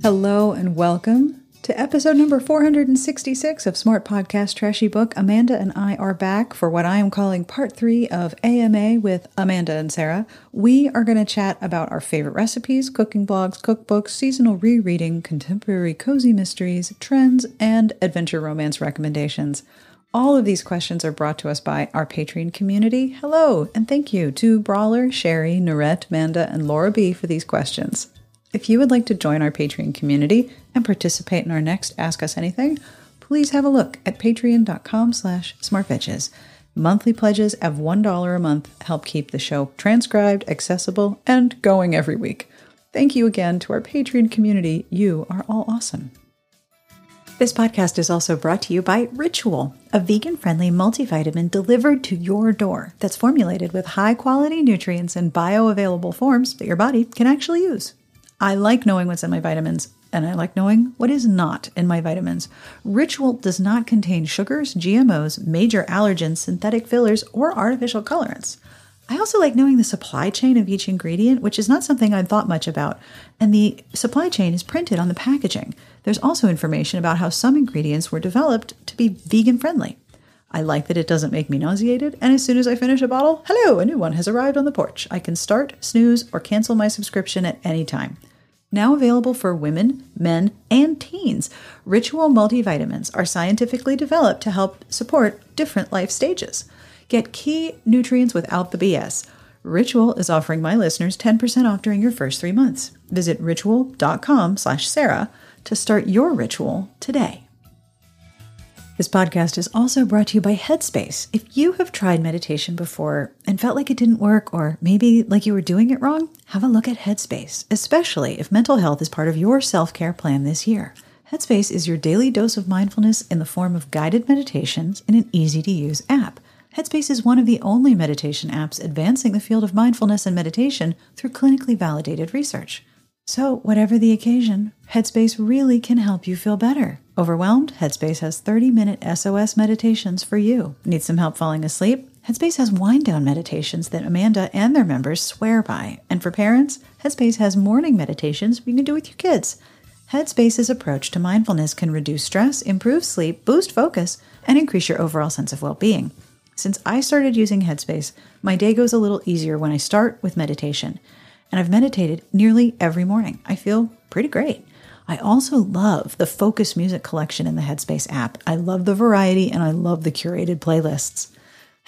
Hello and welcome to episode number 466 of Smart Podcast Trashy Book. Amanda and I are back for what I am calling part three of AMA with Amanda and Sarah. We are going to chat about our favorite recipes, cooking blogs, cookbooks, seasonal rereading, contemporary cozy mysteries, trends, and adventure romance recommendations. All of these questions are brought to us by our Patreon community. Hello, and thank you to Bransler, Cheri, Norette, Manda, and Laura B for these questions. If you would like to join our Patreon community and participate in our next Ask Us Anything, please have a look at patreon.com slash smartbitches. Monthly pledges of $1 a month help keep the show transcribed, accessible, and going every week. Thank you again to our Patreon community. You are all awesome. This podcast is also brought to you by Ritual, a vegan friendly multivitamin delivered to your door that's formulated with high quality nutrients in bioavailable forms that your body can actually use. I like knowing what's in my vitamins, and I like knowing what is not in my vitamins. Ritual does not contain sugars, GMOs, major allergens, synthetic fillers, or artificial colorants. I also like knowing the supply chain of each ingredient, which is not something I'd thought much about. And the supply chain is printed on the packaging. There's also information about how some ingredients were developed to be vegan friendly. I like that it doesn't make me nauseated, and as soon as I finish a bottle, hello, a new one has arrived on the porch. I can start, snooze, or cancel my subscription at any time. Now available for women, men, and teens, Ritual multivitamins are scientifically developed to help support different life stages. Get key nutrients without the BS. Ritual is offering my listeners 10% off during your first three months. Visit ritual.com slash Sarah to start your ritual today. This podcast is also brought to you by Headspace. If you have tried meditation before and felt like it didn't work, or maybe like you were doing it wrong, have a look at Headspace, especially if mental health is part of your self care plan this year. Headspace is your daily dose of mindfulness in the form of guided meditations in an easy to use app. Headspace is one of the only meditation apps advancing the field of mindfulness and meditation through clinically validated research. So, whatever the occasion, Headspace really can help you feel better. Overwhelmed? Headspace has 30 minute SOS meditations for you. Need some help falling asleep? Headspace has wind down meditations that Amanda and their members swear by. And for parents, Headspace has morning meditations you can do with your kids. Headspace's approach to mindfulness can reduce stress, improve sleep, boost focus, and increase your overall sense of well being. Since I started using Headspace, my day goes a little easier when I start with meditation and I've meditated nearly every morning. I feel pretty great. I also love the Focus Music collection in the Headspace app. I love the variety and I love the curated playlists.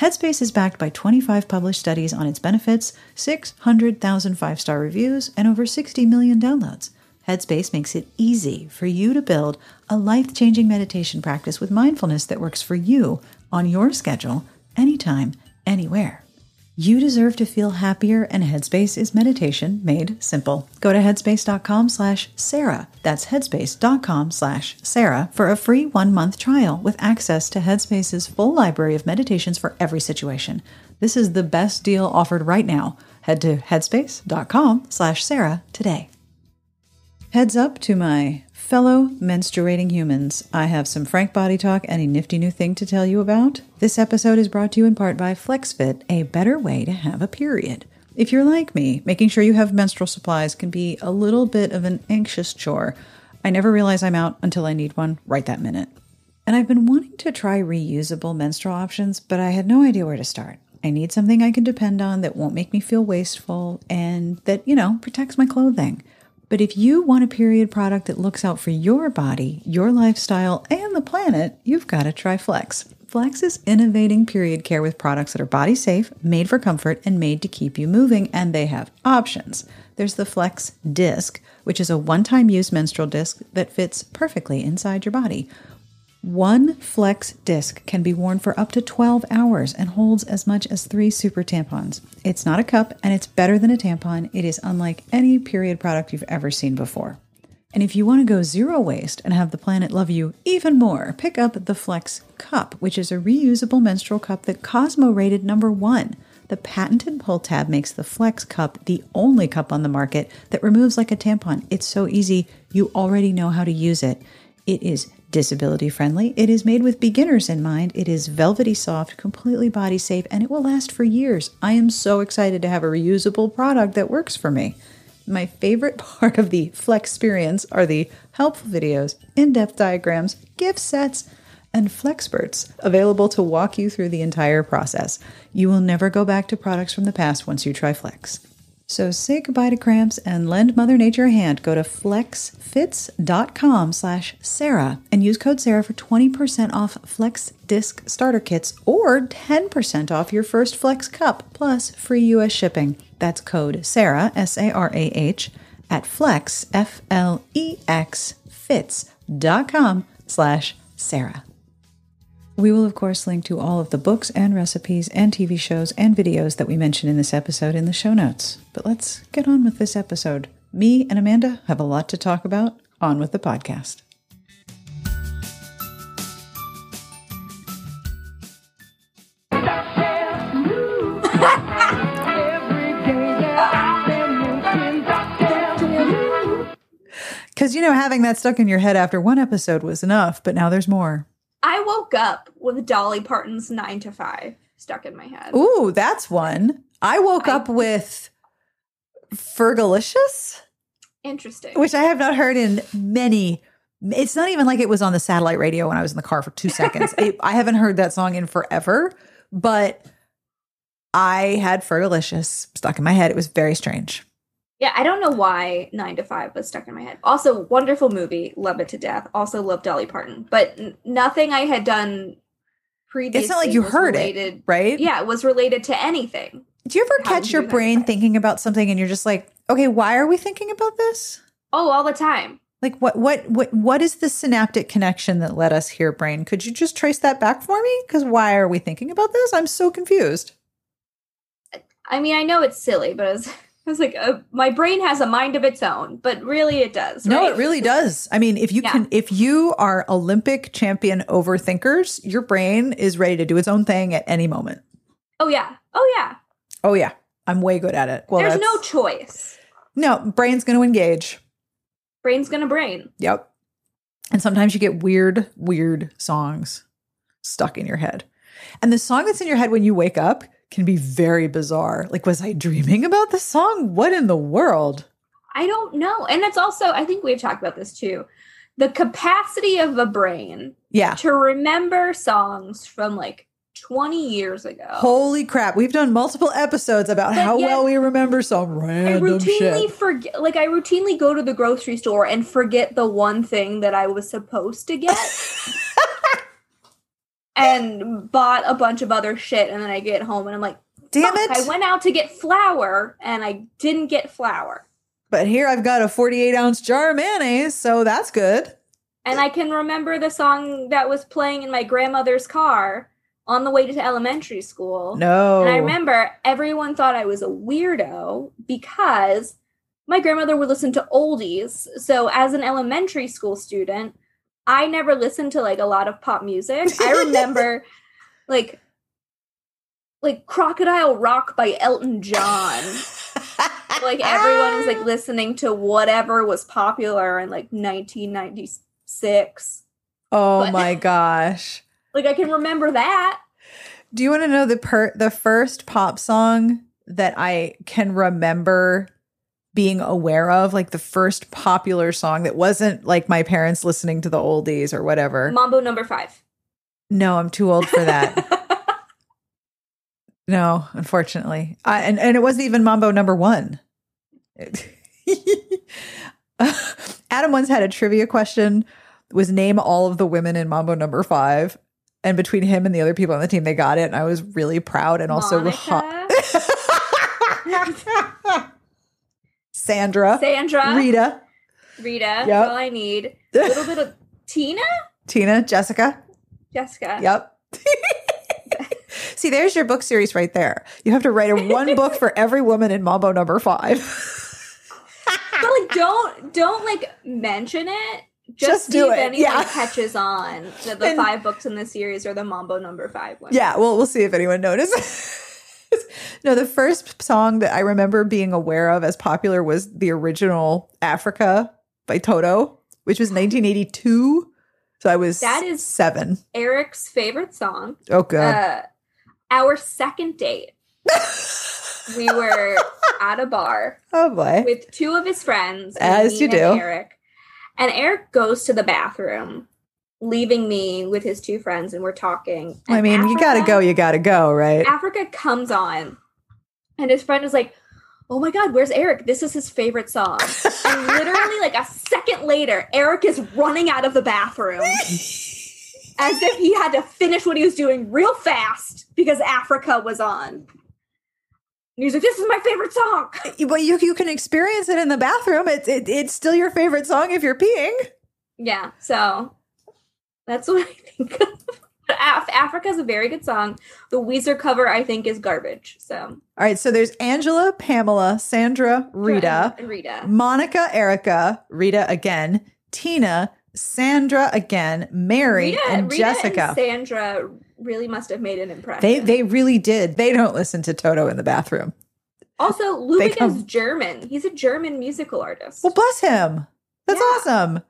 Headspace is backed by 25 published studies on its benefits, 600,000 five star reviews, and over 60 million downloads. Headspace makes it easy for you to build a life changing meditation practice with mindfulness that works for you on your schedule, anytime, anywhere. You deserve to feel happier, and Headspace is meditation made simple. Go to headspace.com slash Sarah. That's headspace.com slash Sarah for a free one month trial with access to Headspace's full library of meditations for every situation. This is the best deal offered right now. Head to headspace.com slash Sarah today. Heads up to my fellow menstruating humans. I have some frank body talk and a nifty new thing to tell you about. This episode is brought to you in part by FlexFit, a better way to have a period. If you're like me, making sure you have menstrual supplies can be a little bit of an anxious chore. I never realize I'm out until I need one right that minute. And I've been wanting to try reusable menstrual options, but I had no idea where to start. I need something I can depend on that won't make me feel wasteful and that, you know, protects my clothing. But if you want a period product that looks out for your body, your lifestyle, and the planet, you've got to try Flex. Flex is innovating period care with products that are body safe, made for comfort, and made to keep you moving, and they have options. There's the Flex Disc, which is a one time use menstrual disc that fits perfectly inside your body. One Flex disc can be worn for up to 12 hours and holds as much as three super tampons. It's not a cup and it's better than a tampon. It is unlike any period product you've ever seen before. And if you want to go zero waste and have the planet love you even more, pick up the Flex Cup, which is a reusable menstrual cup that Cosmo rated number one. The patented pull tab makes the Flex Cup the only cup on the market that removes like a tampon. It's so easy, you already know how to use it. It is disability friendly. It is made with beginners in mind. It is velvety soft, completely body safe, and it will last for years. I am so excited to have a reusable product that works for me. My favorite part of the Flex experience are the helpful videos, in depth diagrams, gift sets, and Flexperts available to walk you through the entire process. You will never go back to products from the past once you try Flex. So say goodbye to cramps and lend Mother Nature a hand. Go to flexfits.com slash Sarah and use code Sarah for 20% off Flex disc starter kits or 10% off your first Flex cup plus free US shipping. That's code Sarah, S-A-R-A-H, at flex, F-L-E-X, fits.com slash Sarah. We will, of course, link to all of the books and recipes and TV shows and videos that we mention in this episode in the show notes. But let's get on with this episode. Me and Amanda have a lot to talk about. On with the podcast. Because, you know, having that stuck in your head after one episode was enough, but now there's more. I woke up with Dolly Parton's nine to five stuck in my head. Ooh, that's one. I woke I- up with Fergalicious, Interesting. which I have not heard in many. It's not even like it was on the satellite radio when I was in the car for two seconds. It- I haven't heard that song in forever, but I had Fergalicious stuck in my head. It was very strange. Yeah, I don't know why nine to five was stuck in my head. Also, wonderful movie, love it to death. Also, love Dolly Parton, but n- nothing I had done previously. It's not like you heard related, it, right? Yeah, it was related to anything. Do you ever How catch your brain thinking about something and you're just like, okay, why are we thinking about this? Oh, all the time. Like what what what what is the synaptic connection that led us here, brain? Could you just trace that back for me? Because why are we thinking about this? I'm so confused. I mean, I know it's silly, but I was, I was like, uh, my brain has a mind of its own, but really, it does. No, it really does. I mean, if you Yeah. can if you are Olympic champion overthinkers, your brain is ready to do its own thing at any moment. Oh yeah. Oh yeah. Oh yeah. I'm way good at it. Well, There's no choice. no brain's going to engage. Brain's gonna brain. Yep. And sometimes you get weird, weird songs stuck in your head. And the song that's in your head when you wake up can be very bizarre. Like, was I dreaming about this song? What in the world? I don't know. And it's also, I think we've talked about this too. The capacity of a brain Yeah. to remember songs from like 20 years ago. Holy crap. We've done multiple episodes about But how well we remember some I random routinely shit. forget, like, I routinely go to the grocery store and forget the one thing that I was supposed to get and bought a bunch of other shit. And then I get home and I'm like, Damn it. I went out to get flour and I didn't get flour. But here I've got a 48 ounce jar of mayonnaise, so that's good. And I can remember the song that was playing in my grandmother's car on the way to elementary school. No. And I remember everyone thought I was a weirdo because my grandmother would listen to oldies. So as an elementary school student, I never listened to like a lot of pop music. I remember like like Crocodile Rock by Elton John. Like everyone was like listening to whatever was popular in like 1996. Oh But- my gosh. Like I can remember that. Do you want to know the per the first pop song that I can remember being aware of, like the first popular song that wasn't like my parents listening to the oldies or whatever? Mambo number 5. No, I'm too old for that. no, unfortunately. I, and and it wasn't even Mambo number 1. Adam once had a trivia question was name all of the women in Mambo number 5 and between him and the other people on the team they got it and I was really proud and also Monica, Sandra, Sandra, Rita, Rita, Yep. that's all I need. A little bit of Tina, Tina, Jessica. Jessica. Yep. See, there's your book series right there. You have to write a one book for every woman in Mambo number five. But like don't don't like mention it. Just, Just see do if it, anyone yeah. catches on that the And- five books in the series are the Mambo number five five ones. yeah, well, we'll see if anyone notices. no, the first song that I remember being aware of as popular was the original Africa by Toto, which was 1982. So I was That is- seven. Eric's favorite song. Oh, God. Uh, our second date we were at a bar Oh boy. with two of his friends, As you and do. Eric. And Eric goes to the bathroom, leaving me with his two friends, and we're talking. I And mean, you gotta go, you gotta go, right? Africa comes on, and his friend is like, "Oh my god, where's Eric? This is his favorite song." and literally, like a second later, Eric is running out of the bathroom as if he had to finish what he was doing real fast because Africa was on. And he was like, "This is my favorite song." But you you can experience it in the bathroom. It's it, it's still your favorite song if you're peeing. Yeah, so that's what I think. of. But Af- Africa's a very good song. The Weezer cover, I think, is garbage. So All right, so there's Angela, Pamela, Sandra, Rita, Rita. Monica, Erica, Rita again, Tina, Sandra again, Mary, Rita, and Rita Jessica. and Sandra really must have made an impression. they they really did. They don't listen to Toto in the bathroom. also Lou Bega is German. He's a German musical artist. Well, bless him. That's Yeah. awesome.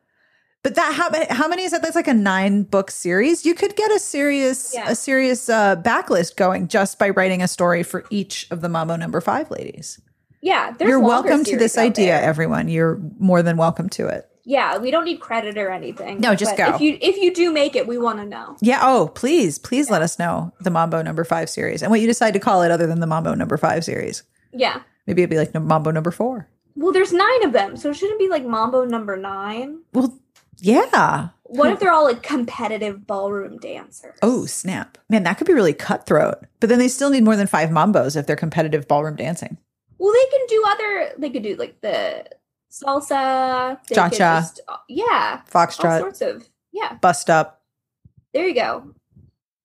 But that how, how many is that? That's like a nine book series. You could get a serious Yeah. a serious uh, backlist going just by writing a story for each of the Mambo Number Five ladies. yeah, there's You're welcome to this idea, there. everyone. You're more than welcome to it. Yeah, we don't need credit or anything. No, just go. If you if you do make it, we want to know. Yeah. Oh, please, please let us know the Mambo Number Five series and what you decide to call it, other than the Mambo Number Five series. Yeah. Maybe it'd be like Mambo Number Four. Well, there's nine of them, so it shouldn't be like Mambo number nine. Well, yeah. What if they're all like competitive ballroom dancers? Oh, snap. Man, that could be really cutthroat. But then they still need more than five mambos if they're competitive ballroom dancing. Well, they can do other. They could do like the salsa, Cha-cha. just- yeah, all sorts of. Yeah, bust up. there you go.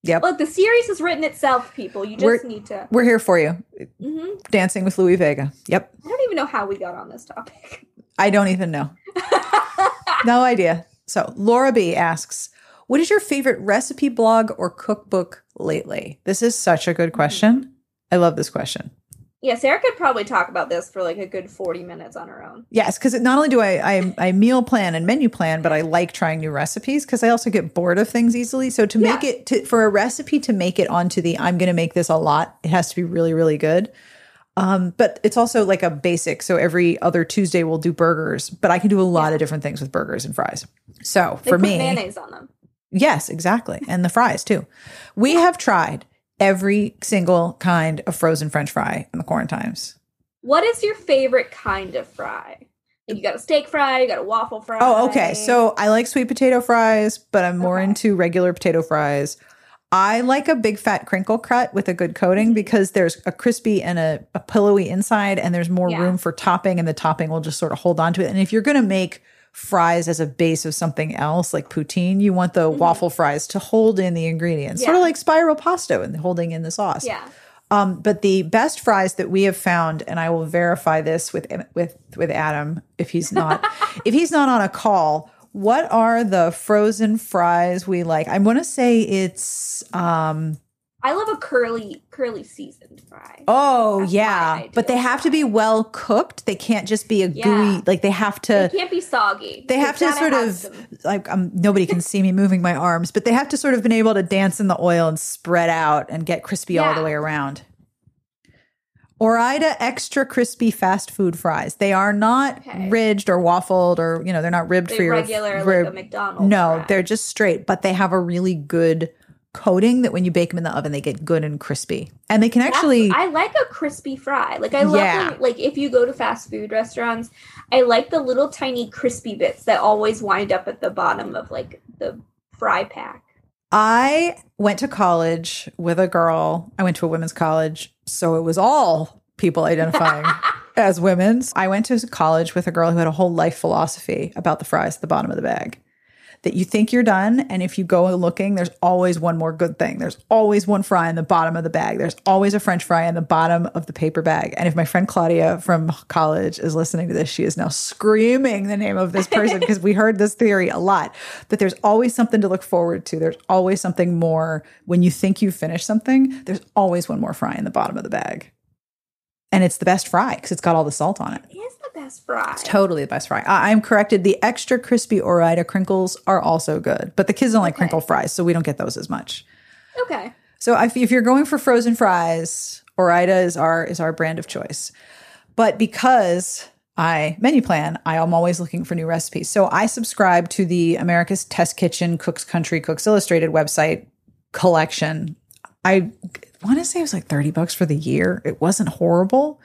Yep. Look, the series has written itself. People, you just We're- need to. We're here for you. Mhm. Dancing with Lou Bega. Yep. I don't even know how we got on this topic. I don't even know. No idea. So Laura B asks, what is your favorite recipe blog or cookbook lately? This is such a good question. I love this question. yeah, Sarah could probably talk about this for like a good forty minutes on her own. Yes, because not only do I, I I meal plan and menu plan, but I like trying new recipes because I also get bored of things easily. So to make Yeah. it to, for a recipe to make it onto the I'm going to make this a lot, it has to be really really good. Um, but it's also like a basic. So every other Tuesday we'll do burgers, but I can do a lot of different things with burgers and fries. So They for me, mayonnaise on them. Yes, exactly. And the fries too. We have tried every single kind of frozen french fry in the quarantines. What is your favorite kind of fry? You got a steak fry, you got a waffle fry. Oh, okay. So I like sweet potato fries, but I'm more Okay. into regular potato fries. I like a big fat crinkle cut with a good coating because there's a crispy and a, a pillowy inside, and there's more Yeah. room for topping, and the topping will just sort of hold on to it. And if you're going to make fries as a base of something else like poutine, you want the waffle fries to hold in the ingredients, sort of Mm-hmm. Like spiral pasta and holding in the sauce. yeah. Um, but the best fries that we have found, and I will verify this with with with Adam if he's not if he's not on a call. What are the frozen fries we like? I want to say it's um I love a curly, curly seasoned fry. oh That's yeah, but they have to be well cooked. They can't just be a Yeah. gooey like they have to They can't be soggy. they have to sort have of some- like um, nobody can see me moving my arms, but they have to sort of been able to dance in the oil and spread out and get crispy all the way around. Ore-Ida extra crispy fast food fries. They are not Okay. ridged or waffled or you know they're not ribbed They're for your regular, like a McDonald's No, fry. they're just straight, but they have a really good coating that when you bake them in the oven they get good and crispy. And they can That's- actually I like a crispy fry. Like I love Yeah. when, like if you go to fast food restaurants, I like the little tiny crispy bits that always wind up at the bottom of like the fry pack. I went to college with a girl. I went to a women's college, so it was all people identifying as women's. I went to college with a girl who had a whole life philosophy about the fries at the bottom of the bag. That you think you're done, and if you go looking, there's always one more good thing. There's always one fry in the bottom of the bag. There's always a French fry in the bottom of the paper bag. And if my friend Claudia from college is listening to this, she is now screaming the name of this person because we heard this theory a lot. But there's always something to look forward to. There's always something more. When you think you've finished something, there's always one more fry in the bottom of the bag. And it's the best fry because it's got all the salt on it. Is best fry. It's totally the best fry. I- I'm corrected. The extra crispy Ore-Ida crinkles are also good, but the kids don't like Okay. crinkle fries, so we don't get those as much. okay. So if, if you're going for frozen fries, Ore-Ida is our is our brand of choice. But because I menu plan, I am always looking for new recipes. So I subscribe to the America's Test Kitchen Cooks Country Cooks Illustrated website collection. I want to say it was like 30 bucks for the year. It wasn't horrible.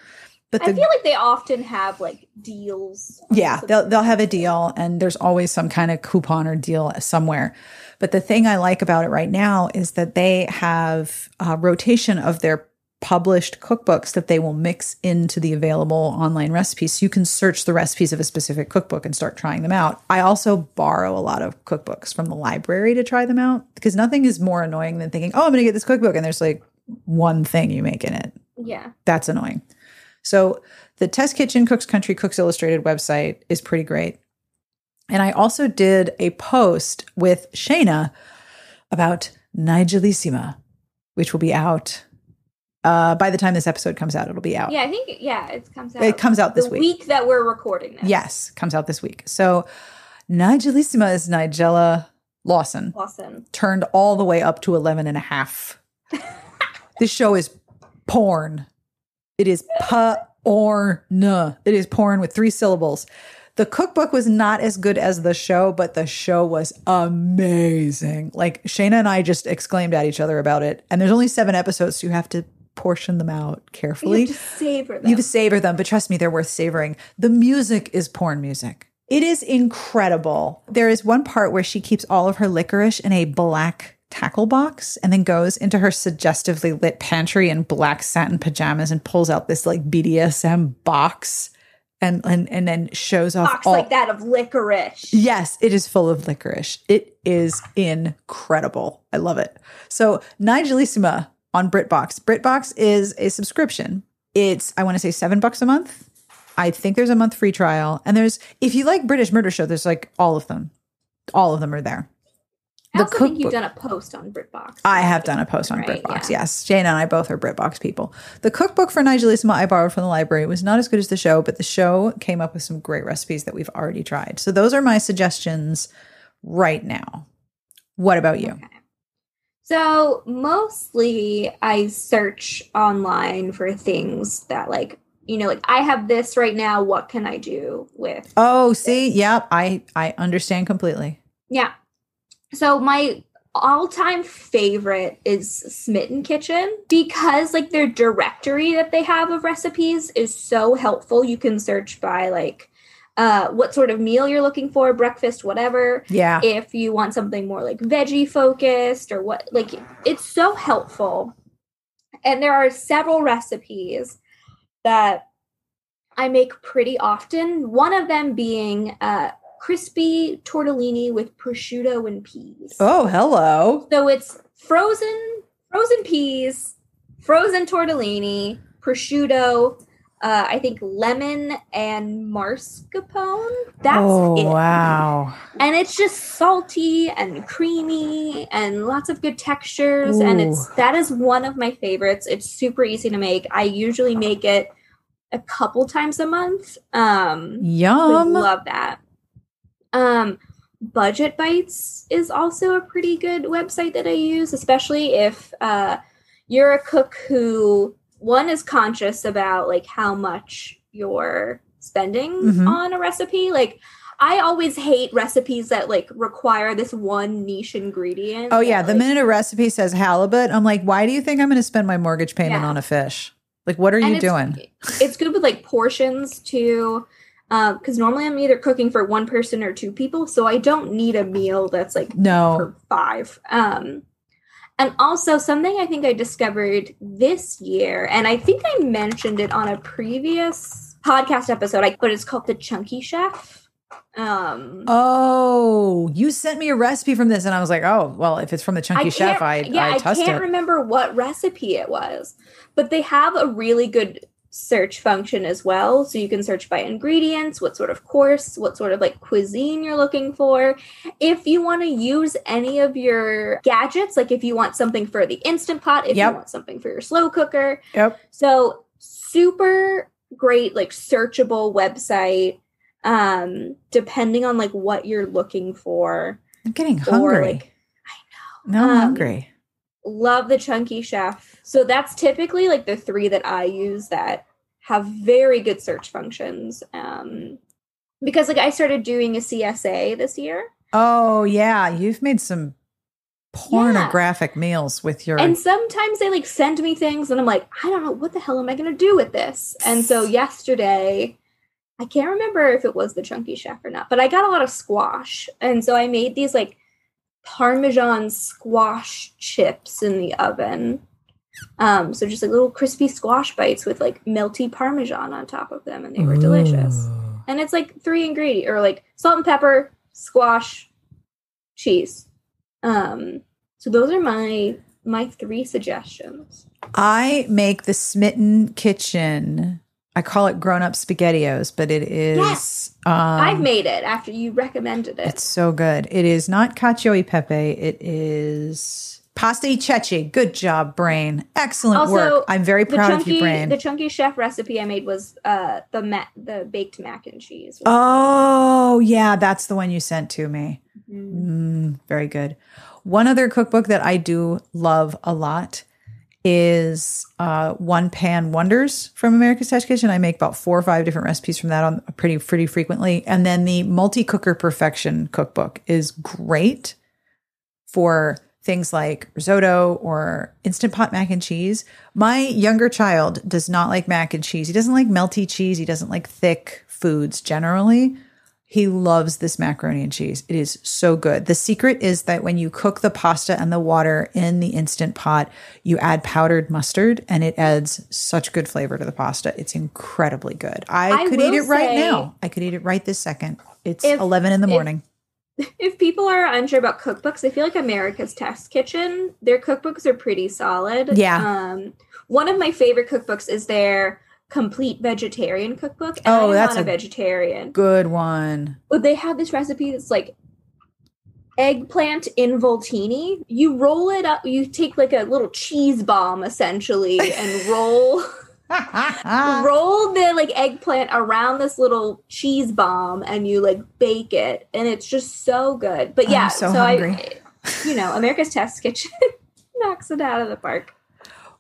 But I feel like they often have like deals. yeah, they'll they'll have a deal, and there's always some kind of coupon or deal somewhere. But the thing I like about it right now is that they have a rotation of their published cookbooks that they will mix into the available online recipes. So you can search the recipes of a specific cookbook and start trying them out. I also borrow a lot of cookbooks from the library to try them out because nothing is more annoying than thinking, "Oh, I'm going to get this cookbook," and there's like one thing you make in it. yeah. That's annoying. So the Test Kitchen Cooks Country Cooks Illustrated website is pretty great. And I also did a post with Shayna about Nigellissima, which will be out uh, by the time this episode comes out. It'll be out. Yeah, I think yeah, it comes out. It comes out this the week. week that we're recording this. Yes, comes out this week. So Nigellissima is Nigella Lawson Lawson. turned all the way up to 11 and a half. this show is porn. It is porn. It is porn with three syllables. The cookbook was not as good as the show, but the show was amazing. Like Shayna and I just exclaimed at each other about it. And there's only seven episodes, so you have to portion them out You carefully. have to savor them. You have to savor them, but trust me, they're worth savoring. The music is porn music. It is incredible. There is one part where she keeps all of her licorice in a black tackle box and then goes into her suggestively lit pantry in black satin pajamas and pulls out this like BDSM box and and, and then shows off box all like that of licorice. Yes, it is full of licorice. It is incredible. I love it. So Nigellissima on BritBox. BritBox is a subscription. It's I want to say seven bucks a month. I think there's a month free trial, and there's if you like British Murder Show, there's like all of them. All of them are there. I the also think you've done a post on BritBox. I have done a post on Right, BritBox. yeah. Yes, Jane and I both are BritBox people. The cookbook for Nigellissima I borrowed from the library was not as good as the show, but the show came up with some great recipes that we've already tried. So those are my suggestions right now. What about you? So mostly I search online for things that like you know like I have this right now. What can I do with? Oh, see, yep, I I understand completely. Yeah. So my all-time favorite is Smitten Kitchen because like their directory that they have of recipes is so helpful. You can search by like uh what sort of meal you're looking for, breakfast, whatever. Yeah, If you want something more like veggie focused or what like it's so helpful. And there are several recipes that I make pretty often. One of them being uh crispy tortellini with prosciutto and peas. Oh, hello. So it's frozen frozen peas, frozen tortellini, prosciutto, uh, I think lemon and mascarpone. That's oh, it. wow. And it's just salty and creamy and lots of good textures. And it's that is one of my favorites. It's super easy to make. I usually make it a couple times a month. Um Yum. love that. Um, Budget Bites is also a pretty good website that I use, especially if uh, you're a cook who one is conscious about like how much you're spending Mhm. on a recipe. Like, I always hate recipes that like require this one niche ingredient. Oh yeah, that, the like- minute a recipe says halibut, I'm like, why do you think I'm going to spend my mortgage payment Yeah. on a fish? Like, what are and you it's- doing? It's good with like portions too. Because normally I'm either cooking for one person or two people, so I don't need a meal that's like No. for five. Um, and also something I think I discovered this year, and I think I mentioned it on a previous podcast episode, like, but it's called the Chunky Chef. Um, Oh, you sent me a recipe from this, and I was like, oh, well, if it's from the Chunky I Chef, I yeah, I I can't it. remember what recipe it was, but they have a really good search function as well. So you can search by ingredients, what sort of course, what sort of like cuisine you're looking for. If you want to use any of your gadgets, like if you want something for the instant pot, if Yep. you want something for your slow cooker. Yep. So super great, like searchable website. Um, depending on like what you're looking for, I'm getting or I know. No, I'm um, hungry. Love the Chunky Chef. So that's typically like the three that I use that have very good search functions. Um, because like I started doing a CSA this year. Oh yeah, you've made some pornographic yeah. meals with your And sometimes they like send me things and I'm like, I don't know what the hell am I going to do with this? And so yesterday I can't remember if it was the chunky chef or not, but I got a lot of squash. And so I made these like parmesan squash chips in the oven. Um, so just like little crispy squash bites with like melty parmesan on top of them, and they were Ooh. delicious. And it's like three ingredient or like salt and pepper, squash, cheese. Um, so those are my my three suggestions. I make the Smitten Kitchen. I call it grown up spaghettios, but it is. Yes. Um, I've made it after you recommended it. It's so good. It is not cacio e pepe. It is pasta e ceci. Good job, brain. Excellent also, work. I'm very proud chunky, of you, brain. The chunky chef recipe I made was uh, the ma- the baked mac and cheese. Oh yeah, that's the one you sent to me. Mm-hmm. Mm, very good. One other cookbook that I do love a lot is uh, One Pan Wonders from America's Test Kitchen. I make about four or five different recipes from that on pretty pretty frequently. And then the Multi Cooker Perfection cookbook is great for things like risotto or instant pot mac and cheese. My younger child does not like mac and cheese. He doesn't like melty cheese. He doesn't like thick foods generally. He loves this macaroni and cheese. It is so good. The secret is that when you cook the pasta and the water in the instant pot, you add powdered mustard and it adds such good flavor to the pasta. It's incredibly good. I, I could eat it right now. I could eat it right this second. It's if, 11 in the morning. If, if people are unsure about cookbooks, I feel like America's Test Kitchen, their cookbooks are pretty solid. Yeah. Um, one of my favorite cookbooks is their complete vegetarian cookbook. And oh, that's a, a vegetarian. Good one. But they have this recipe that's like eggplant involtini. You roll it up. You take like a little cheese bomb essentially and roll. roll the like eggplant around this little cheese bomb and you like bake it and it's just so good but yeah so, so I you know America's Test Kitchen knocks it out of the park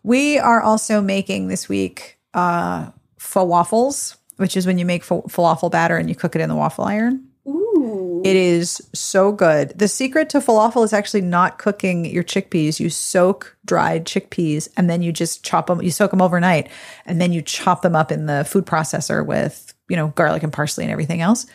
we are also making this week uh, falafels, which is when you make falafel batter and you cook it in the waffle iron. Ooh. It is so good. The secret to falafel is actually not cooking your chickpeas. You soak dried chickpeas and then you just chop them, you soak them overnight, and then you chop them up in the food processor with, you know, garlic and parsley and everything else.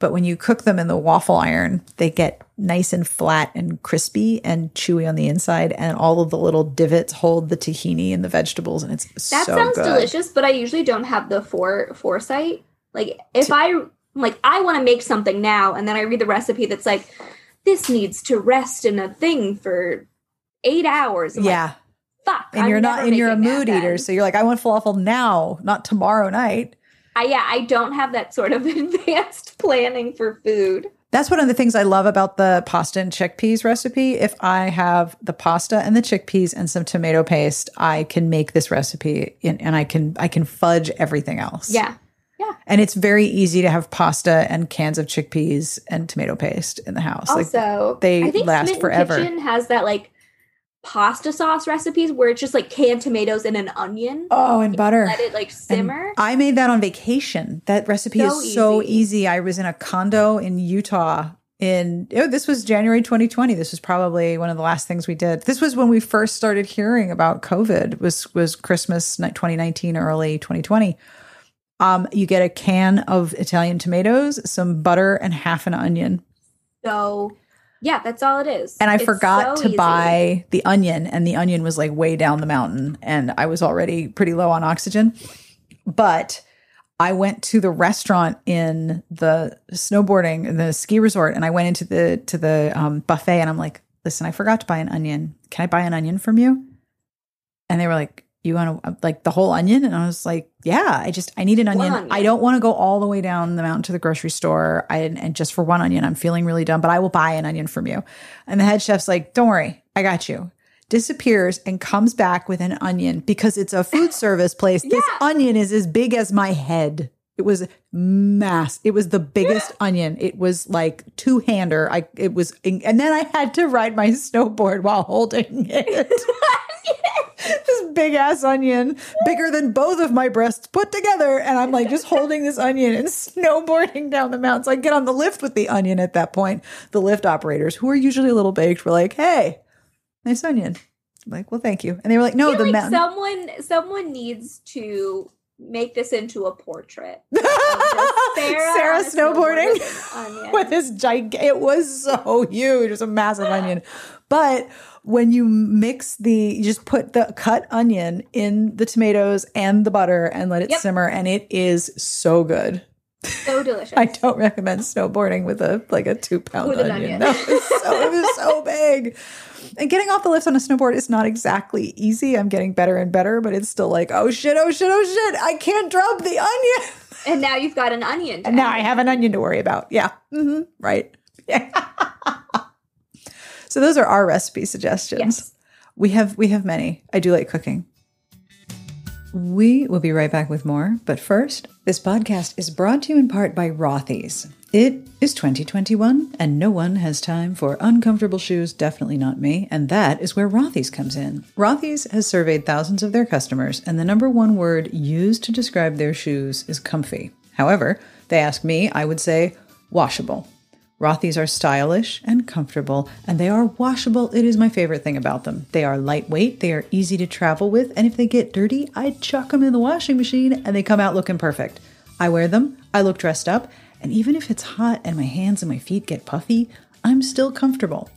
But when you cook them in the waffle iron, they get nice and flat and crispy and chewy on the inside, and all of the little divots hold the tahini and the vegetables, and it's that so sounds good. delicious. But I usually don't have the fore foresight. Like if to- I like, I want to make something now, and then I read the recipe that's like, this needs to rest in a thing for eight hours. I'm yeah. Like, Fuck. And I'm you're not, and you're a mood eater, so you're like, I want falafel now, not tomorrow night. I, yeah, I don't have that sort of advanced planning for food. That's one of the things I love about the pasta and chickpeas recipe. If I have the pasta and the chickpeas and some tomato paste, I can make this recipe and I can I can fudge everything else. Yeah. Yeah. And it's very easy to have pasta and cans of chickpeas and tomato paste in the house. Also, like, they last Smitten forever. Kitchen has that like pasta sauce recipes where it's just like canned tomatoes and an onion. Oh, and butter. Let it like simmer. And I made that on vacation. That recipe so is so easy. easy. I was in a condo in Utah in oh, this was January 2020. This was probably one of the last things we did. This was when we first started hearing about COVID. Was was Christmas 2019, early 2020. Um, you get a can of Italian tomatoes, some butter, and half an onion. So yeah, that's all it is. And I it's forgot so to easy. buy the onion, and the onion was like way down the mountain, and I was already pretty low on oxygen. But I went to the restaurant in the snowboarding in the ski resort, and I went into the to the um, buffet, and I'm like, "Listen, I forgot to buy an onion. Can I buy an onion from you?" And they were like, you want to like the whole onion and i was like yeah i just i need an onion, onion. i don't want to go all the way down the mountain to the grocery store I, and just for one onion i'm feeling really dumb but i will buy an onion from you and the head chef's like don't worry i got you disappears and comes back with an onion because it's a food service place yeah. this onion is as big as my head It was mass. It was the biggest onion. It was like two hander. I it was, and then I had to ride my snowboard while holding it. this big ass onion, bigger than both of my breasts put together, and I'm like just holding this onion and snowboarding down the mountain. So I get on the lift with the onion at that point. The lift operators, who are usually a little baked, were like, "Hey, nice onion." I'm like, well, thank you. And they were like, no, the like mountain. someone someone needs to make this into a portrait. Sarah, Sarah snowboard snowboarding with with this gigantic, it was so huge. It was a massive onion. But when you mix the, you just put the cut onion in the tomatoes and the butter and let it Yep. simmer, and it is so good. so delicious. I don't recommend snowboarding with a like a two pound With onion. onion. That was so, it was so big. And getting off the lifts on a snowboard is not exactly easy. I'm getting better and better, but it's still like, oh shit, oh shit, oh shit. I can't drop the onion. and now you've got an onion. And now. I have an onion to worry about. Yeah. hmm Right. Yeah. So those are our recipe suggestions. Yes. We have we have many. I do like cooking. We will be right back with more, but first, this podcast is brought to you in part by Rothy's. It is 2021, and no one has time for uncomfortable shoes, definitely not me, and that is where Rothy's comes in. Rothy's has surveyed thousands of their customers, and the number one word used to describe their shoes is comfy. However, they ask me, I would say washable. Rothy's are stylish and comfortable, and they are washable. It is my favorite thing about them. They are lightweight, they are easy to travel with, and if they get dirty, I chuck them in the washing machine and they come out looking perfect. I wear them, I look dressed up, and even if it's hot and my hands and my feet get puffy, I'm still comfortable.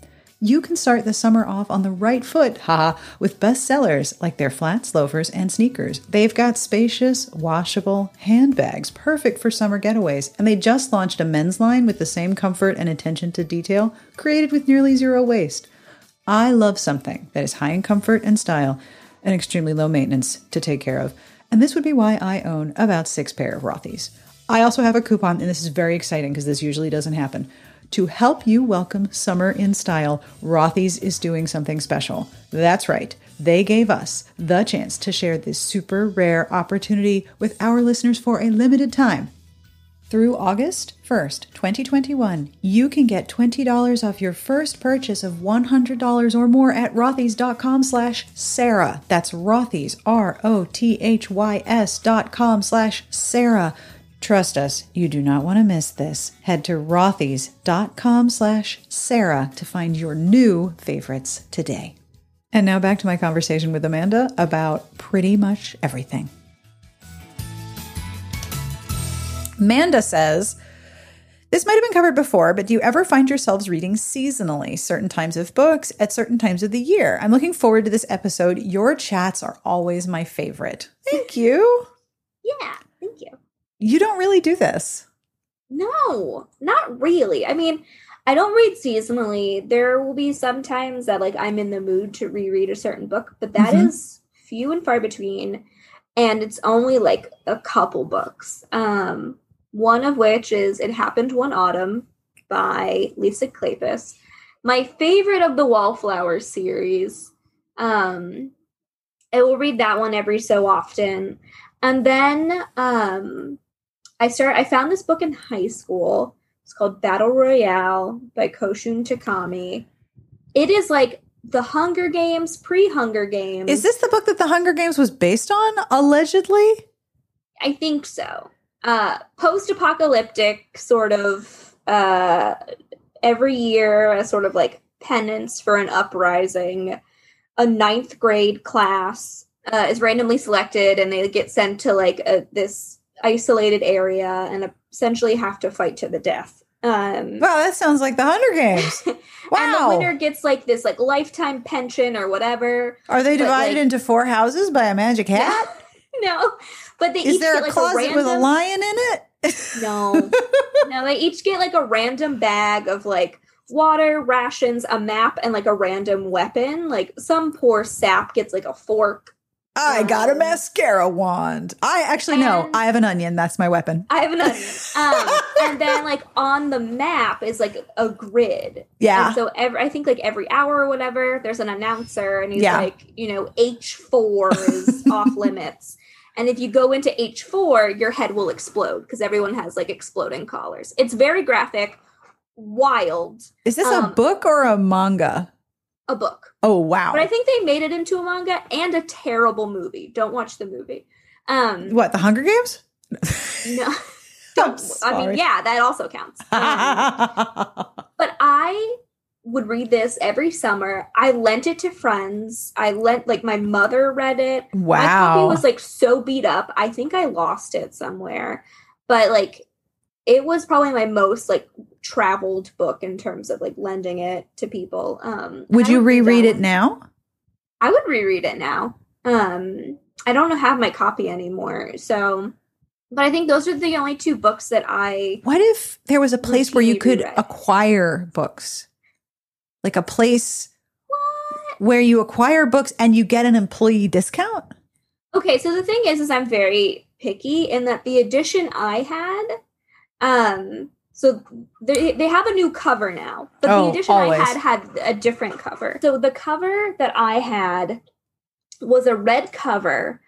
You can start the summer off on the right foot, haha, with best sellers like their flats, loafers, and sneakers. They've got spacious, washable handbags, perfect for summer getaways, and they just launched a men's line with the same comfort and attention to detail, created with nearly zero waste. I love something that is high in comfort and style and extremely low maintenance to take care of. And this would be why I own about six pair of Rothy's. I also have a coupon, and this is very exciting because this usually doesn't happen. To help you welcome summer in style, Rothy's is doing something special. That's right. They gave us the chance to share this super rare opportunity with our listeners for a limited time. Through August 1st, 2021, you can get $20 off your first purchase of $100 or more at rothys.com slash Sarah. That's rothys, R-O-T-H-Y-S dot com slash Sarah. Trust us, you do not want to miss this. Head to rothys.com slash Sarah to find your new favorites today. And now back to my conversation with Amanda about pretty much everything. Amanda says, this might have been covered before, but do you ever find yourselves reading seasonally, certain times of books at certain times of the year? I'm looking forward to this episode. Your chats are always my favorite. Thank you. Yeah, you. Don't really do this. No, not really. I mean, I don't read seasonally. There will be some times that like I'm in the mood to reread a certain book, but that is Mhm. few and far between. And it's only like a couple books. Um, one of which is It Happened One Autumn by Lisa Kleypas. My favorite of the Wallflower series. Um, I will read that one every so often. And then um I start I found this book in high school. It's called Battle Royale by Koshun Takami. It is like the Hunger Games, pre-Hunger Games. Is this the book that the Hunger Games was based on, allegedly? I think so. Uh post-apocalyptic sort of uh every year a sort of like penance for an uprising. A ninth grade class uh, is randomly selected and they get sent to like a, this isolated area and essentially have to fight to the death. Um, Wow, that sounds like the Hunger Games. Wow. And the winner gets like this like lifetime pension or whatever. Are they divided like- into four houses by a magic hat? no, but they Is each there get a like closet a random. with a lion in it? No, no, they each get like a random bag of like water, rations, a map, and like a random weapon. Like some poor sap gets like a fork. I got a mascara wand. I actually know. I have an onion. That's my weapon. I have an onion. Um, and then like on the map is like a grid. Yeah. And so every I think like every hour or whatever, there's an announcer and he's Yeah. like, you know, H four is off limits. And if you go into H4, your head will explode because everyone has like exploding collars. It's very graphic, wild. Is this a Um, book or a manga? A book. Oh wow. But I think they made it into a manga and a terrible movie. Don't watch the movie. Um what, the Hunger Games? no. I mean, yeah, that also counts. Um, but I would read this every summer. I lent it to friends. I lent like my mother read it. Wow. My copy was like so beat up. I think I lost it somewhere. But like it was probably my most like traveled book in terms of like lending it to people. Um Would you read reread it now? I would reread it now. Um I don't have my copy anymore. So but I think those are the only two books that I What if there was a place where you could reread. acquire books? Like a place what? where you acquire books and you get an employee discount? Okay, so the thing is, is I'm very picky in that the edition I had, um, so they they have a new cover now, but Oh, the edition always. I had had a different cover. So the cover that I had was a red cover,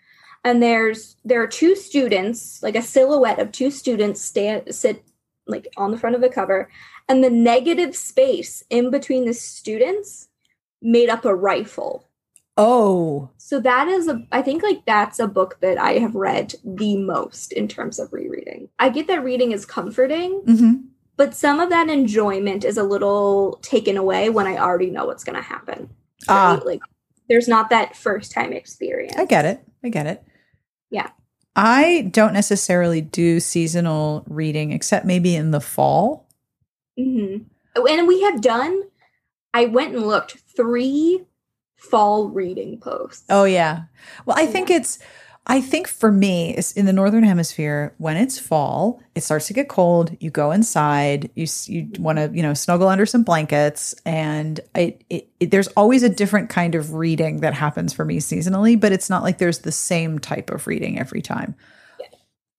and there's there are two students, like a silhouette of two students stand sit like on the front of the cover, and the negative space in between the students made up a rifle. Oh, So that is a I think like that's a book that I have read the most in terms of rereading. I get that reading is comforting, hmm but some of that enjoyment is a little taken away when I already know what's going to happen. Ah. Like there's not that first time experience. I get it. I get it. Yeah. I don't necessarily do seasonal reading except maybe in the fall. hmm And we have done I went and looked 3 fall reading posts. Oh yeah. Well, I think it's I think for me, it's in the northern hemisphere when it's fall, it starts to get cold, you go inside, you you want to, you know, snuggle under some blankets and it, it, it there's always a different kind of reading that happens for me seasonally, but it's not like there's the same type of reading every time.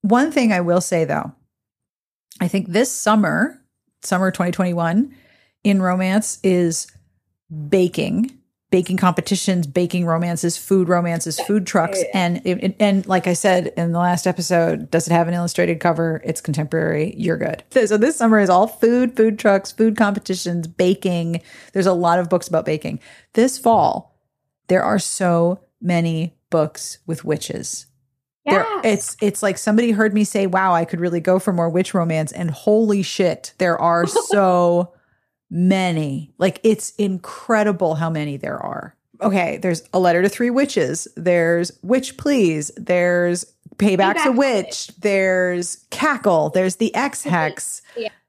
One thing I will say though, I think this summer, summer 2021 in romance is baking baking competitions, baking romances, food romances, food trucks, and it, it- and like I said in the last episode, does it have an illustrated cover? It's contemporary. You're good. So this summer is all food, food trucks, food competitions, baking. There's a lot of books about baking. This fall, there are so many books with witches. There, it's it's like somebody heard me say, "Wow, I could really go for more witch romance," and holy shit, there are so many. Like it's incredible how many there are. Okay, there's a letter to three witches. There's witch please. There's payback's a Payback's a witch. There's cackle. There's the Ex Hex.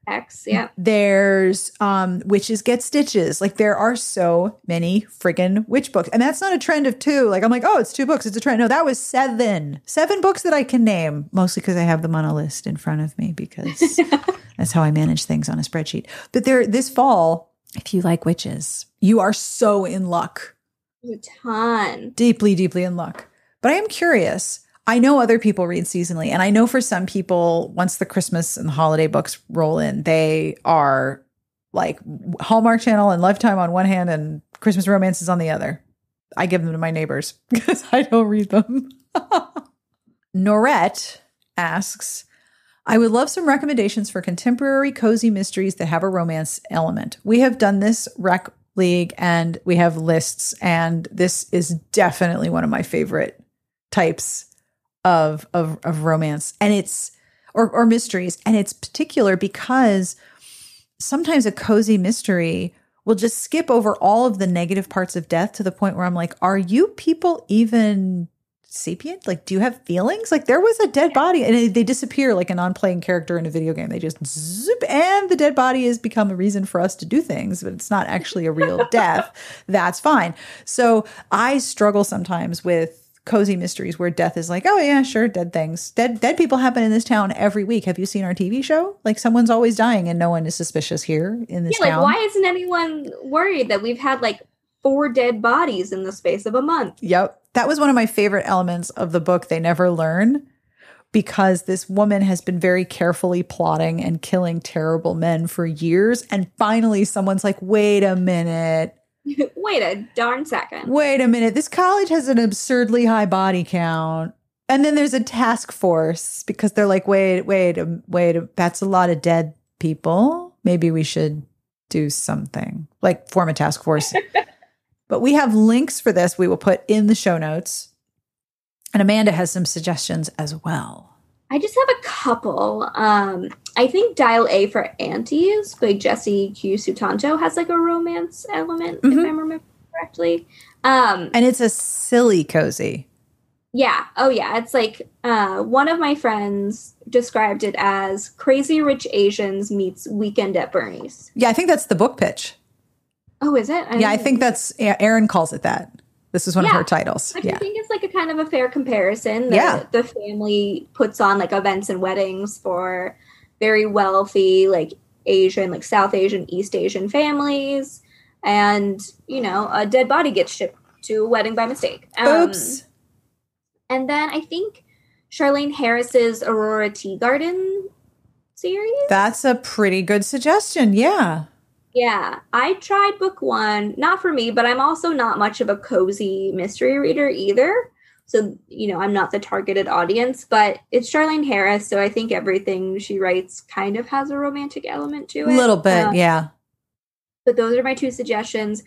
X, yeah. There's um witches get stitches. Like there are so many friggin' witch books. And that's not a trend of two. Like I'm like, oh, it's two books. It's a trend. No, that was seven. Seven books that I can name. Mostly because I have them on a list in front of me because that's how I manage things on a spreadsheet. But there this fall, if you like witches, you are so in luck. A ton. Deeply, deeply in luck. But I am curious. I know other people read seasonally, and I know for some people, once the Christmas and the holiday books roll in, they are like Hallmark Channel and Lifetime on one hand and Christmas romances on the other. I give them to my neighbors because I don't read them. Norette asks, I would love some recommendations for contemporary cozy mysteries that have a romance element. We have done this rec league and we have lists, and this is definitely one of my favorite types of of, of romance. And it's or or mysteries. And it's particular because sometimes a cozy mystery will just skip over all of the negative parts of death to the point where I'm like, are you people even sapient? Like, do you have feelings? Like, there was a dead body and they- disappear like a non playing character in a video game. They just zip, and the dead body has become a reason for us to do things, but it's not actually a real death. That's fine. So I struggle sometimes with cozy mysteries where death is like, oh yeah, sure, dead things. Dead dead people happen in this town every week. Have you seen our TV show? Like someone's always dying and no one is suspicious here in this Yeah, like why isn't anyone worried that we've had like four dead bodies in the space of a month? Yep. That was one of my favorite elements of the book, They Never Learn, because this woman has been very carefully plotting and killing terrible men for years. And finally, someone's like, wait a minute. Wait a darn second. Wait a minute. This college has an absurdly high body count. And then there's a task force because they're like, wait, wait, um, wait, that's a lot of dead people. Maybe we should do something like form a task force. but we have links for this we will put in the show notes. And Amanda has some suggestions as well. I just have a couple. Um, I think Dial A for Aunties by Jesse Q Sutanto has like a romance element, Mhm. if I remember correctly. Um, And it's a silly cozy. yeah. Oh, yeah. It's like uh, one of my friends described it as Crazy Rich Asians meets Weekend at Bernie's. Yeah, I think that's the book pitch. Oh, is it? Yeah, I think that's yeah, Erin calls it that. This is one of her titles. Which I think it's like a kind of a fair comparison. The, Yeah. The family puts on like events and weddings for very wealthy, like Asian, like South Asian, East Asian families. And, you know, a dead body gets shipped to a wedding by mistake. Um, Oops. And then I think Charlaine Harris's Aurora Teagarden series. That's a pretty good suggestion. Yeah. Yeah, I tried book one, not for me, but I'm also not much of a cozy mystery reader either. So, you know, I'm not the targeted audience, but it's Charlaine Harris. So I think everything she writes kind of has a romantic element to it. A little bit. Uh, yeah. But those are my two suggestions.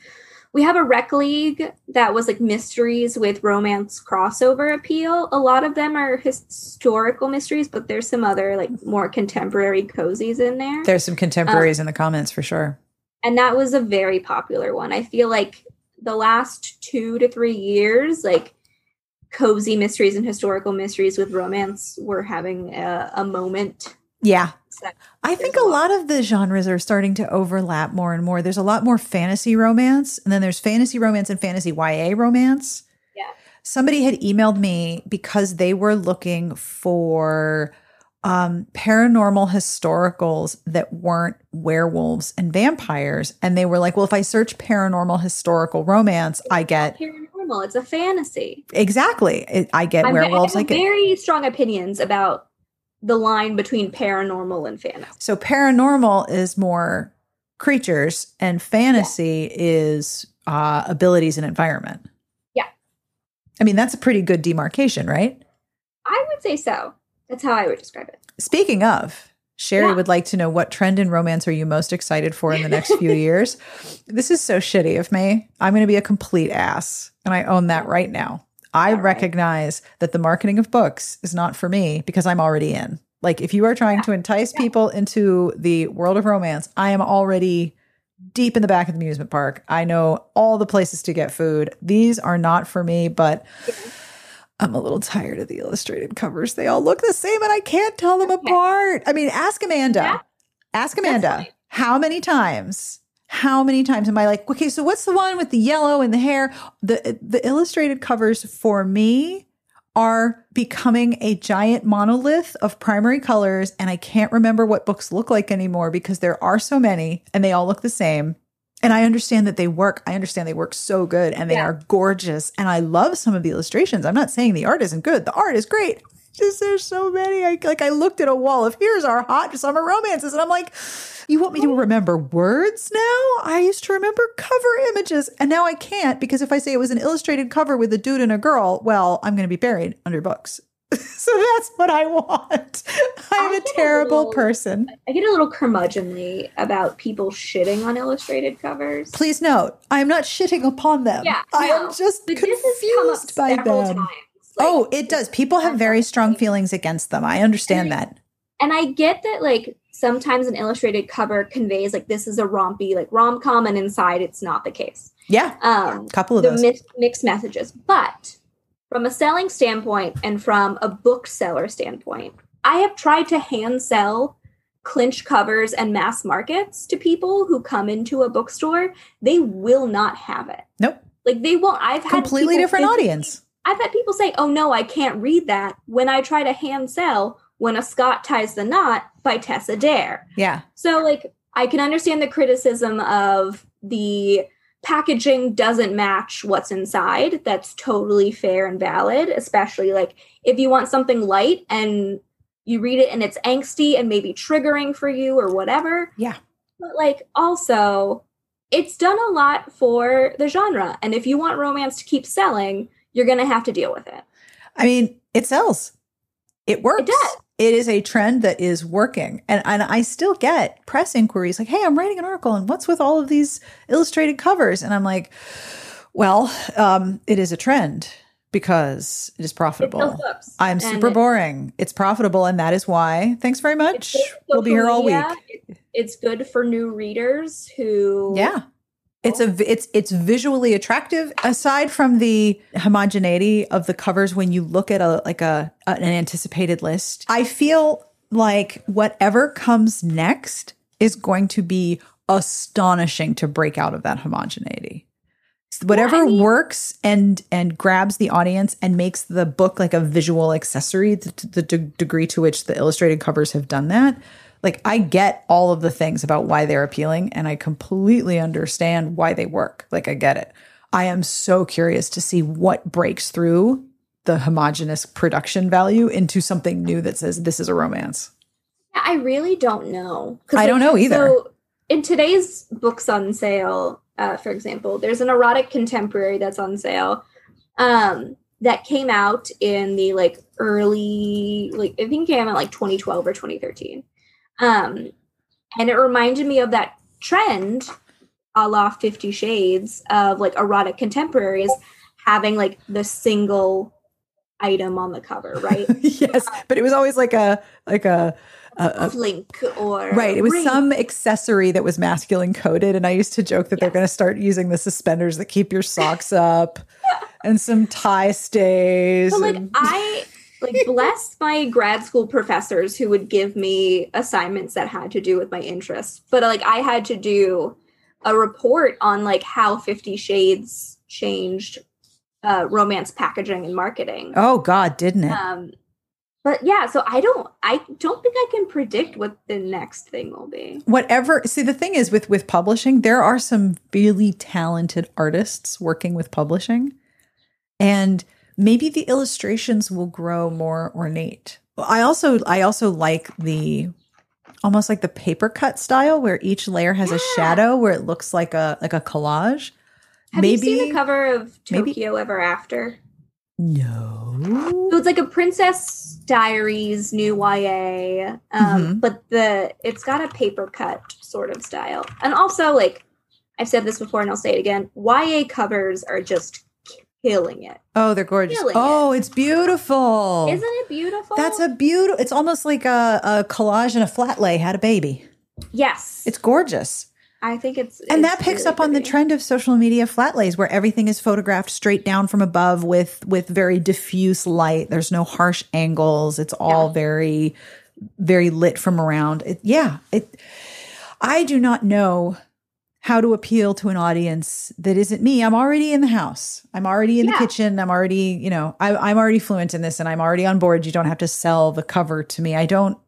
We have a rec league that was like mysteries with romance crossover appeal. A lot of them are historical mysteries, but there's some other like more contemporary cozies in there. There's some contemporaries in the comments for sure. and that was a very popular one. I feel like the last two to three years, like cozy mysteries and historical mysteries with romance, were having a, a moment. Yeah. I think a lot of the genres are starting to overlap more and more. There's a lot more fantasy romance, and then there's fantasy romance and fantasy YA romance. Yeah. Somebody had emailed me because they were looking for um, paranormal historicals that weren't werewolves and vampires. And they were like, well, if I search paranormal historical romance, I get paranormal. It's a fantasy. exactly, it- I get I'm, werewolves. I I get very strong opinions about the line between paranormal and fantasy. So paranormal is more creatures and fantasy is uh, abilities and environment. Yeah. I mean, that's a pretty good demarcation, right? I would say so. That's how I would describe it. Speaking of, Cheri Yeah. would like to know what trend in romance are you most excited for in the next few years? This is so shitty of me. I'm going to be a complete ass, and I own that right now. I All right. recognize that the marketing of books is not for me because I'm already in. Like, if you are trying to entice Yeah. people into the world of romance, I am already deep in the back of the amusement park. I know all the places to get food. These are not for me, but I'm a little tired of the illustrated covers. They all look the same and I can't tell them Okay. apart. I mean, ask Amanda. Yeah. Ask Amanda. How many times? How many times am I like, okay, so what's the one with the yellow and the hair? The the illustrated covers for me are becoming a giant monolith of primary colors and I can't remember what books look like anymore because there are so many and they all look the same. And I understand that they work. I understand they work so good and they Yeah. are gorgeous. And I love some of the illustrations. I'm not saying the art isn't good. The art is great. Just there's so many. I like I looked at a wall of here's our hot summer romances, and I'm like, you want me to oh. remember words now? I used to remember cover images, and now I can't because if I say it was an illustrated cover with a dude and a girl, well, I'm going to be buried under books. So that's what I want. I'm I a get a terrible little- person. I get a little curmudgeonly about people shitting on illustrated covers. Please note, I am not shitting upon them. Yeah, I am no. just But this has come up confused by them. times. Like, oh, it does. People have very strong feelings against them. I understand that. and I get that like sometimes an illustrated cover conveys like this is a rompy like rom com, and inside it's not the case. Yeah, Um, couple of the those. mix, mixed messages, but from a selling standpoint and from a bookseller standpoint, I have tried to hand sell clinch covers and mass markets to people who come into a bookstore. They will not have it. Nope. Like they won't. I've had Completely different audience. I've had people say, "Oh no, I can't read that." When I try to hand sell "When a Scot Ties the Knot" by Tessa Dare. Yeah. So like I can understand the criticism of the packaging doesn't match what's inside. That's totally fair and valid, especially like if you want something light and you read it and it's angsty and maybe triggering for you or whatever. Yeah. But like also it's done a lot for the genre and if you want romance to keep selling, you're going to have to deal with it. I mean, it sells. It works. It does. It is a trend that is working. And and I still get press inquiries like, "Hey, I'm writing an article and what's with all of these illustrated covers?" And I'm like, "Well, um, it is a trend because it is profitable. books. I'm super it- boring. It's profitable and that is why. Thanks very much. It's good for We'll be here all week. It- It's good for new readers who Yeah. It's a it's it's visually attractive aside from the homogeneity of the covers when you look at a like a an anticipated list. I feel like whatever comes next is going to be astonishing to break out of that homogeneity. Whatever I mean- works and and grabs the audience and makes the book like a visual accessory the de- degree to which the illustrated covers have done that like I get all of the things about why they're appealing and I completely understand why they work. Like I get it. I am so curious to see what breaks through the homogenous production value into something new that says this is a romance. Yeah, I really don't know. I don't know either. So in today's books on sale, uh, for example, there's an erotic contemporary that's on sale um, that came out in the like early, like I think it came out like 2012 or 2013. Um, and it reminded me of that trend a la Fifty Shades of like erotic contemporaries having like the single item on the cover, right? yes, but it was always like a like a, a, a Link or Right. It was ring. some accessory that was masculine coded. And I used to joke that they're going to start using the suspenders that keep your socks up and some tie stays. But like I like bless my grad school professors who would give me assignments that had to do with my interests. But like I had to do a report on like how 50 shades changed uh romance packaging and marketing. oh, God, didn't it? Um but yeah, so I don't I don't think I can predict what the next thing will be. whatever see the thing is with with publishing there are some really talented artists working with publishing and maybe the illustrations will grow more ornate. I also i also like the almost like the paper cut style where each layer has a shadow where it looks like a like a collage. Have maybe you seen the cover of maybe- Tokyo Ever After? no. So it's like a Princess Diaries new YA, um, Mhm. but the it's got a paper cut sort of style, and also like I've said this before and I'll say it again: YA covers are just killing it. oh they're gorgeous. Killing oh it's beautiful. Isn't it beautiful? that's a beautiful it's almost like a, a collage and a flat lay had a baby. Yes. it's gorgeous. I think it's and it's that picks really up on the trend of social media flat lays where everything is photographed straight down from above with with very diffuse light. There's no harsh angles. It's all Yeah. very very lit from around. It, yeah it i do not know how to appeal to an audience that isn't me. I'm already in the house. I'm already in the kitchen. I'm already you know I, i'm already fluent in this and i'm already on board. You don't have to sell the cover to me. I don't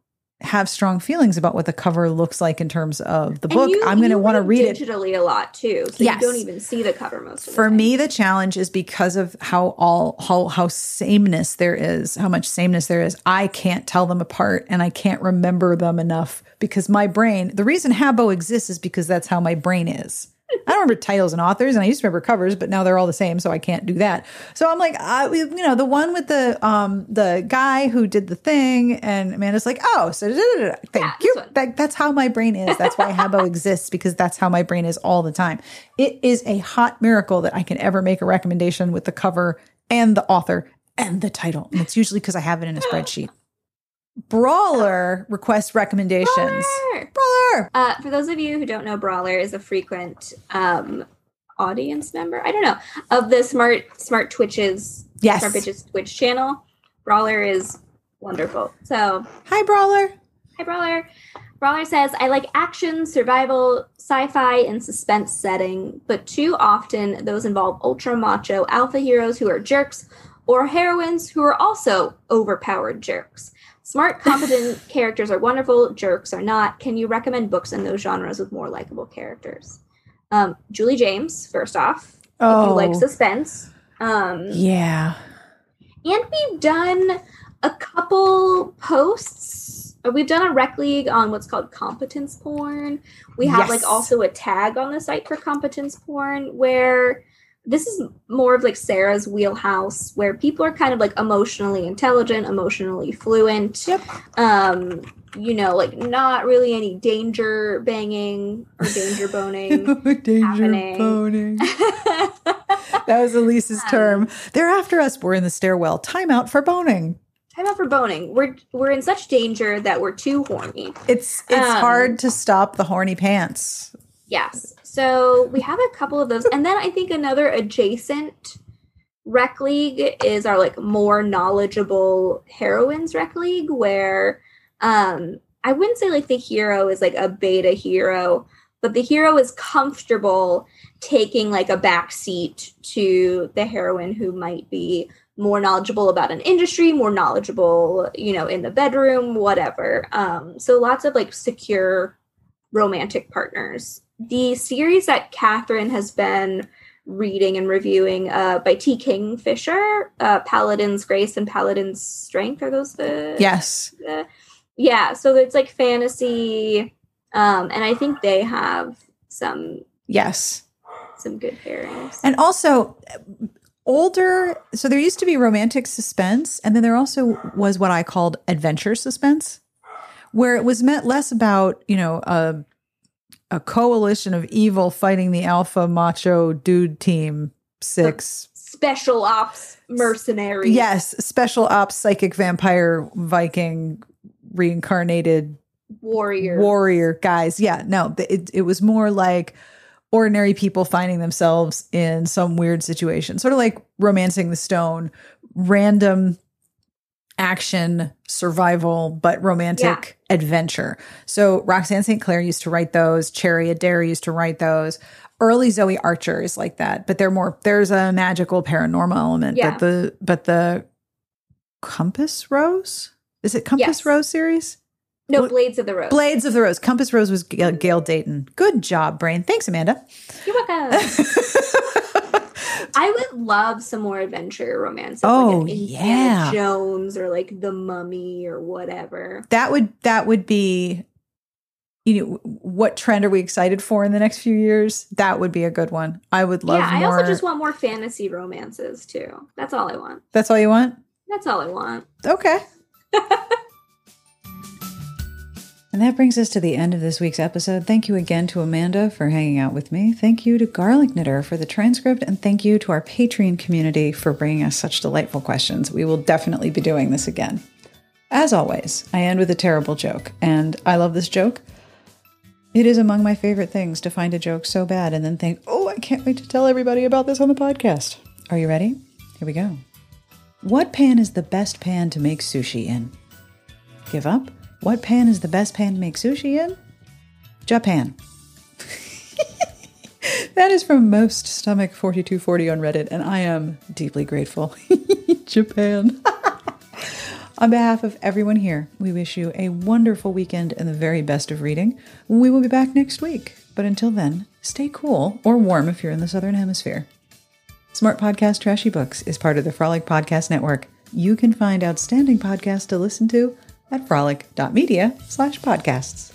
have strong feelings about what the cover looks like in terms of the And book you- i'm going to want to read it digitally a lot too, so Yes. you don't even see the cover most of the for time. me the challenge is because of how all how how sameness there is how much sameness there is i can't tell them apart and i can't remember them enough because my brain the reason HaBO exists is because that's how my brain is i don't remember titles and authors and i used to remember covers but now they're all the same so i can't do that so i'm like I, you know the one with the um the guy who did the thing and amanda's like oh so da, da, da, thank Yeah, you that, that's how my brain is. That's why HaBO exists because that's how my brain is all the time. It is a hot miracle that I can ever make a recommendation with the cover and the author and the title. And it's usually because I have it in a spreadsheet. Bransler request recommendations. Bransler! Bransler. Uh, for those of you who don't know, Bransler is a frequent um, audience member. I don't know of the smart smart Twitches Yes. Smart Bitches Twitch channel. Bransler is wonderful. So Hi, Bransler. hi, Bransler. Bransler says, "I like action, survival, sci-fi, and suspense setting, but too often those involve ultra macho alpha heroes who are jerks, or heroines who are also overpowered jerks." Smart, competent characters are wonderful. Jerks are not. Can you recommend books in those genres with more likable characters? Um, Julie James, first off, if Oh, you like suspense. Um, yeah. and we've done a couple posts. uh, We've done a rec league on what's called competence porn. We have like also a tag on the site for competence porn where this is more of like Sarah's wheelhouse where people are kind of like emotionally intelligent, emotionally fluent. Yep. Um, you know, like not really any danger banging or danger boning. Danger happening. boning. That was Elyse's Um, term. They're after us. We're in the stairwell. Time out for boning. Time out for boning. We're we're in such danger that we're too horny. It's it's Um, hard to stop the horny pants. Yes. So we have a couple of those. And then I think another adjacent rec league is our like more knowledgeable heroines rec league where um I wouldn't say like the hero is like a beta hero, but the hero is comfortable taking like a back seat to the heroine who might be more knowledgeable about an industry, more knowledgeable, you know, in the bedroom, whatever. Um, so lots of like secure romantic partners. The series that Catherine has been reading and reviewing uh, by T. Kingfisher, uh, Paladin's Grace and Paladin's Strength, are those the Yes. the- yeah, so it's like fantasy, um, and I think they have some Yes. some good pairings. And also older so there used to be romantic suspense and then there also was what I called adventure suspense where it was meant less about, you know, a a coalition of evil fighting the alpha macho dude team 6 Special ops mercenary. Yes, special ops psychic vampire Viking reincarnated warrior. warrior guys. Yeah, no, it it was more like ordinary people finding themselves in some weird situation, sort of like romancing the stone, random action survival but romantic adventure. So Roxanne St. Claire used to write those, Cherry Adair used to write those. Early Zoe Archer is like that, but they're more there's a magical paranormal element, Yeah. but the but the Compass Rose? Is it Compass Yes. Rose series? no, Blades of the Rose. Blades of the Rose. Compass Rose was Gail, Gail Dayton. Good job, Brain. Thanks, Amanda. You're welcome. I would love some more adventure romances. Oh, like yeah. Jones or like The Mummy or whatever. that would that would be you know what trend are we excited for in the next few years? That would be a good one. I would love yeah, I also just want more fantasy romances too. That's all I want. That's all you want? That's all I want. Okay. and that brings us to the end of this week's episode. Thank you again to Amanda for hanging out with me. Thank you to Garlic Knitter for the transcript. And thank you to our Patreon community for bringing us such delightful questions. We will definitely be doing this again. As always, I end with a terrible joke. And I love this joke. It is among my favorite things to find a joke so bad and then think, oh, I can't wait to tell everybody about this on the podcast. Are you ready? Here we go. What pan is the best pan to make sushi in? Give up? What pan is the best pan to make sushi in? Japan. that is from Most Stomach 4240 on Reddit, and I am deeply grateful. Japan. on behalf of everyone here, we wish you a wonderful weekend and the very best of reading. We will be back next week, but until then, stay cool or warm if you're in the Southern Hemisphere. Smart Podcast Trashy Books is part of the Frolic Podcast Network. You can find outstanding podcasts to listen to at frolic.media slash podcasts.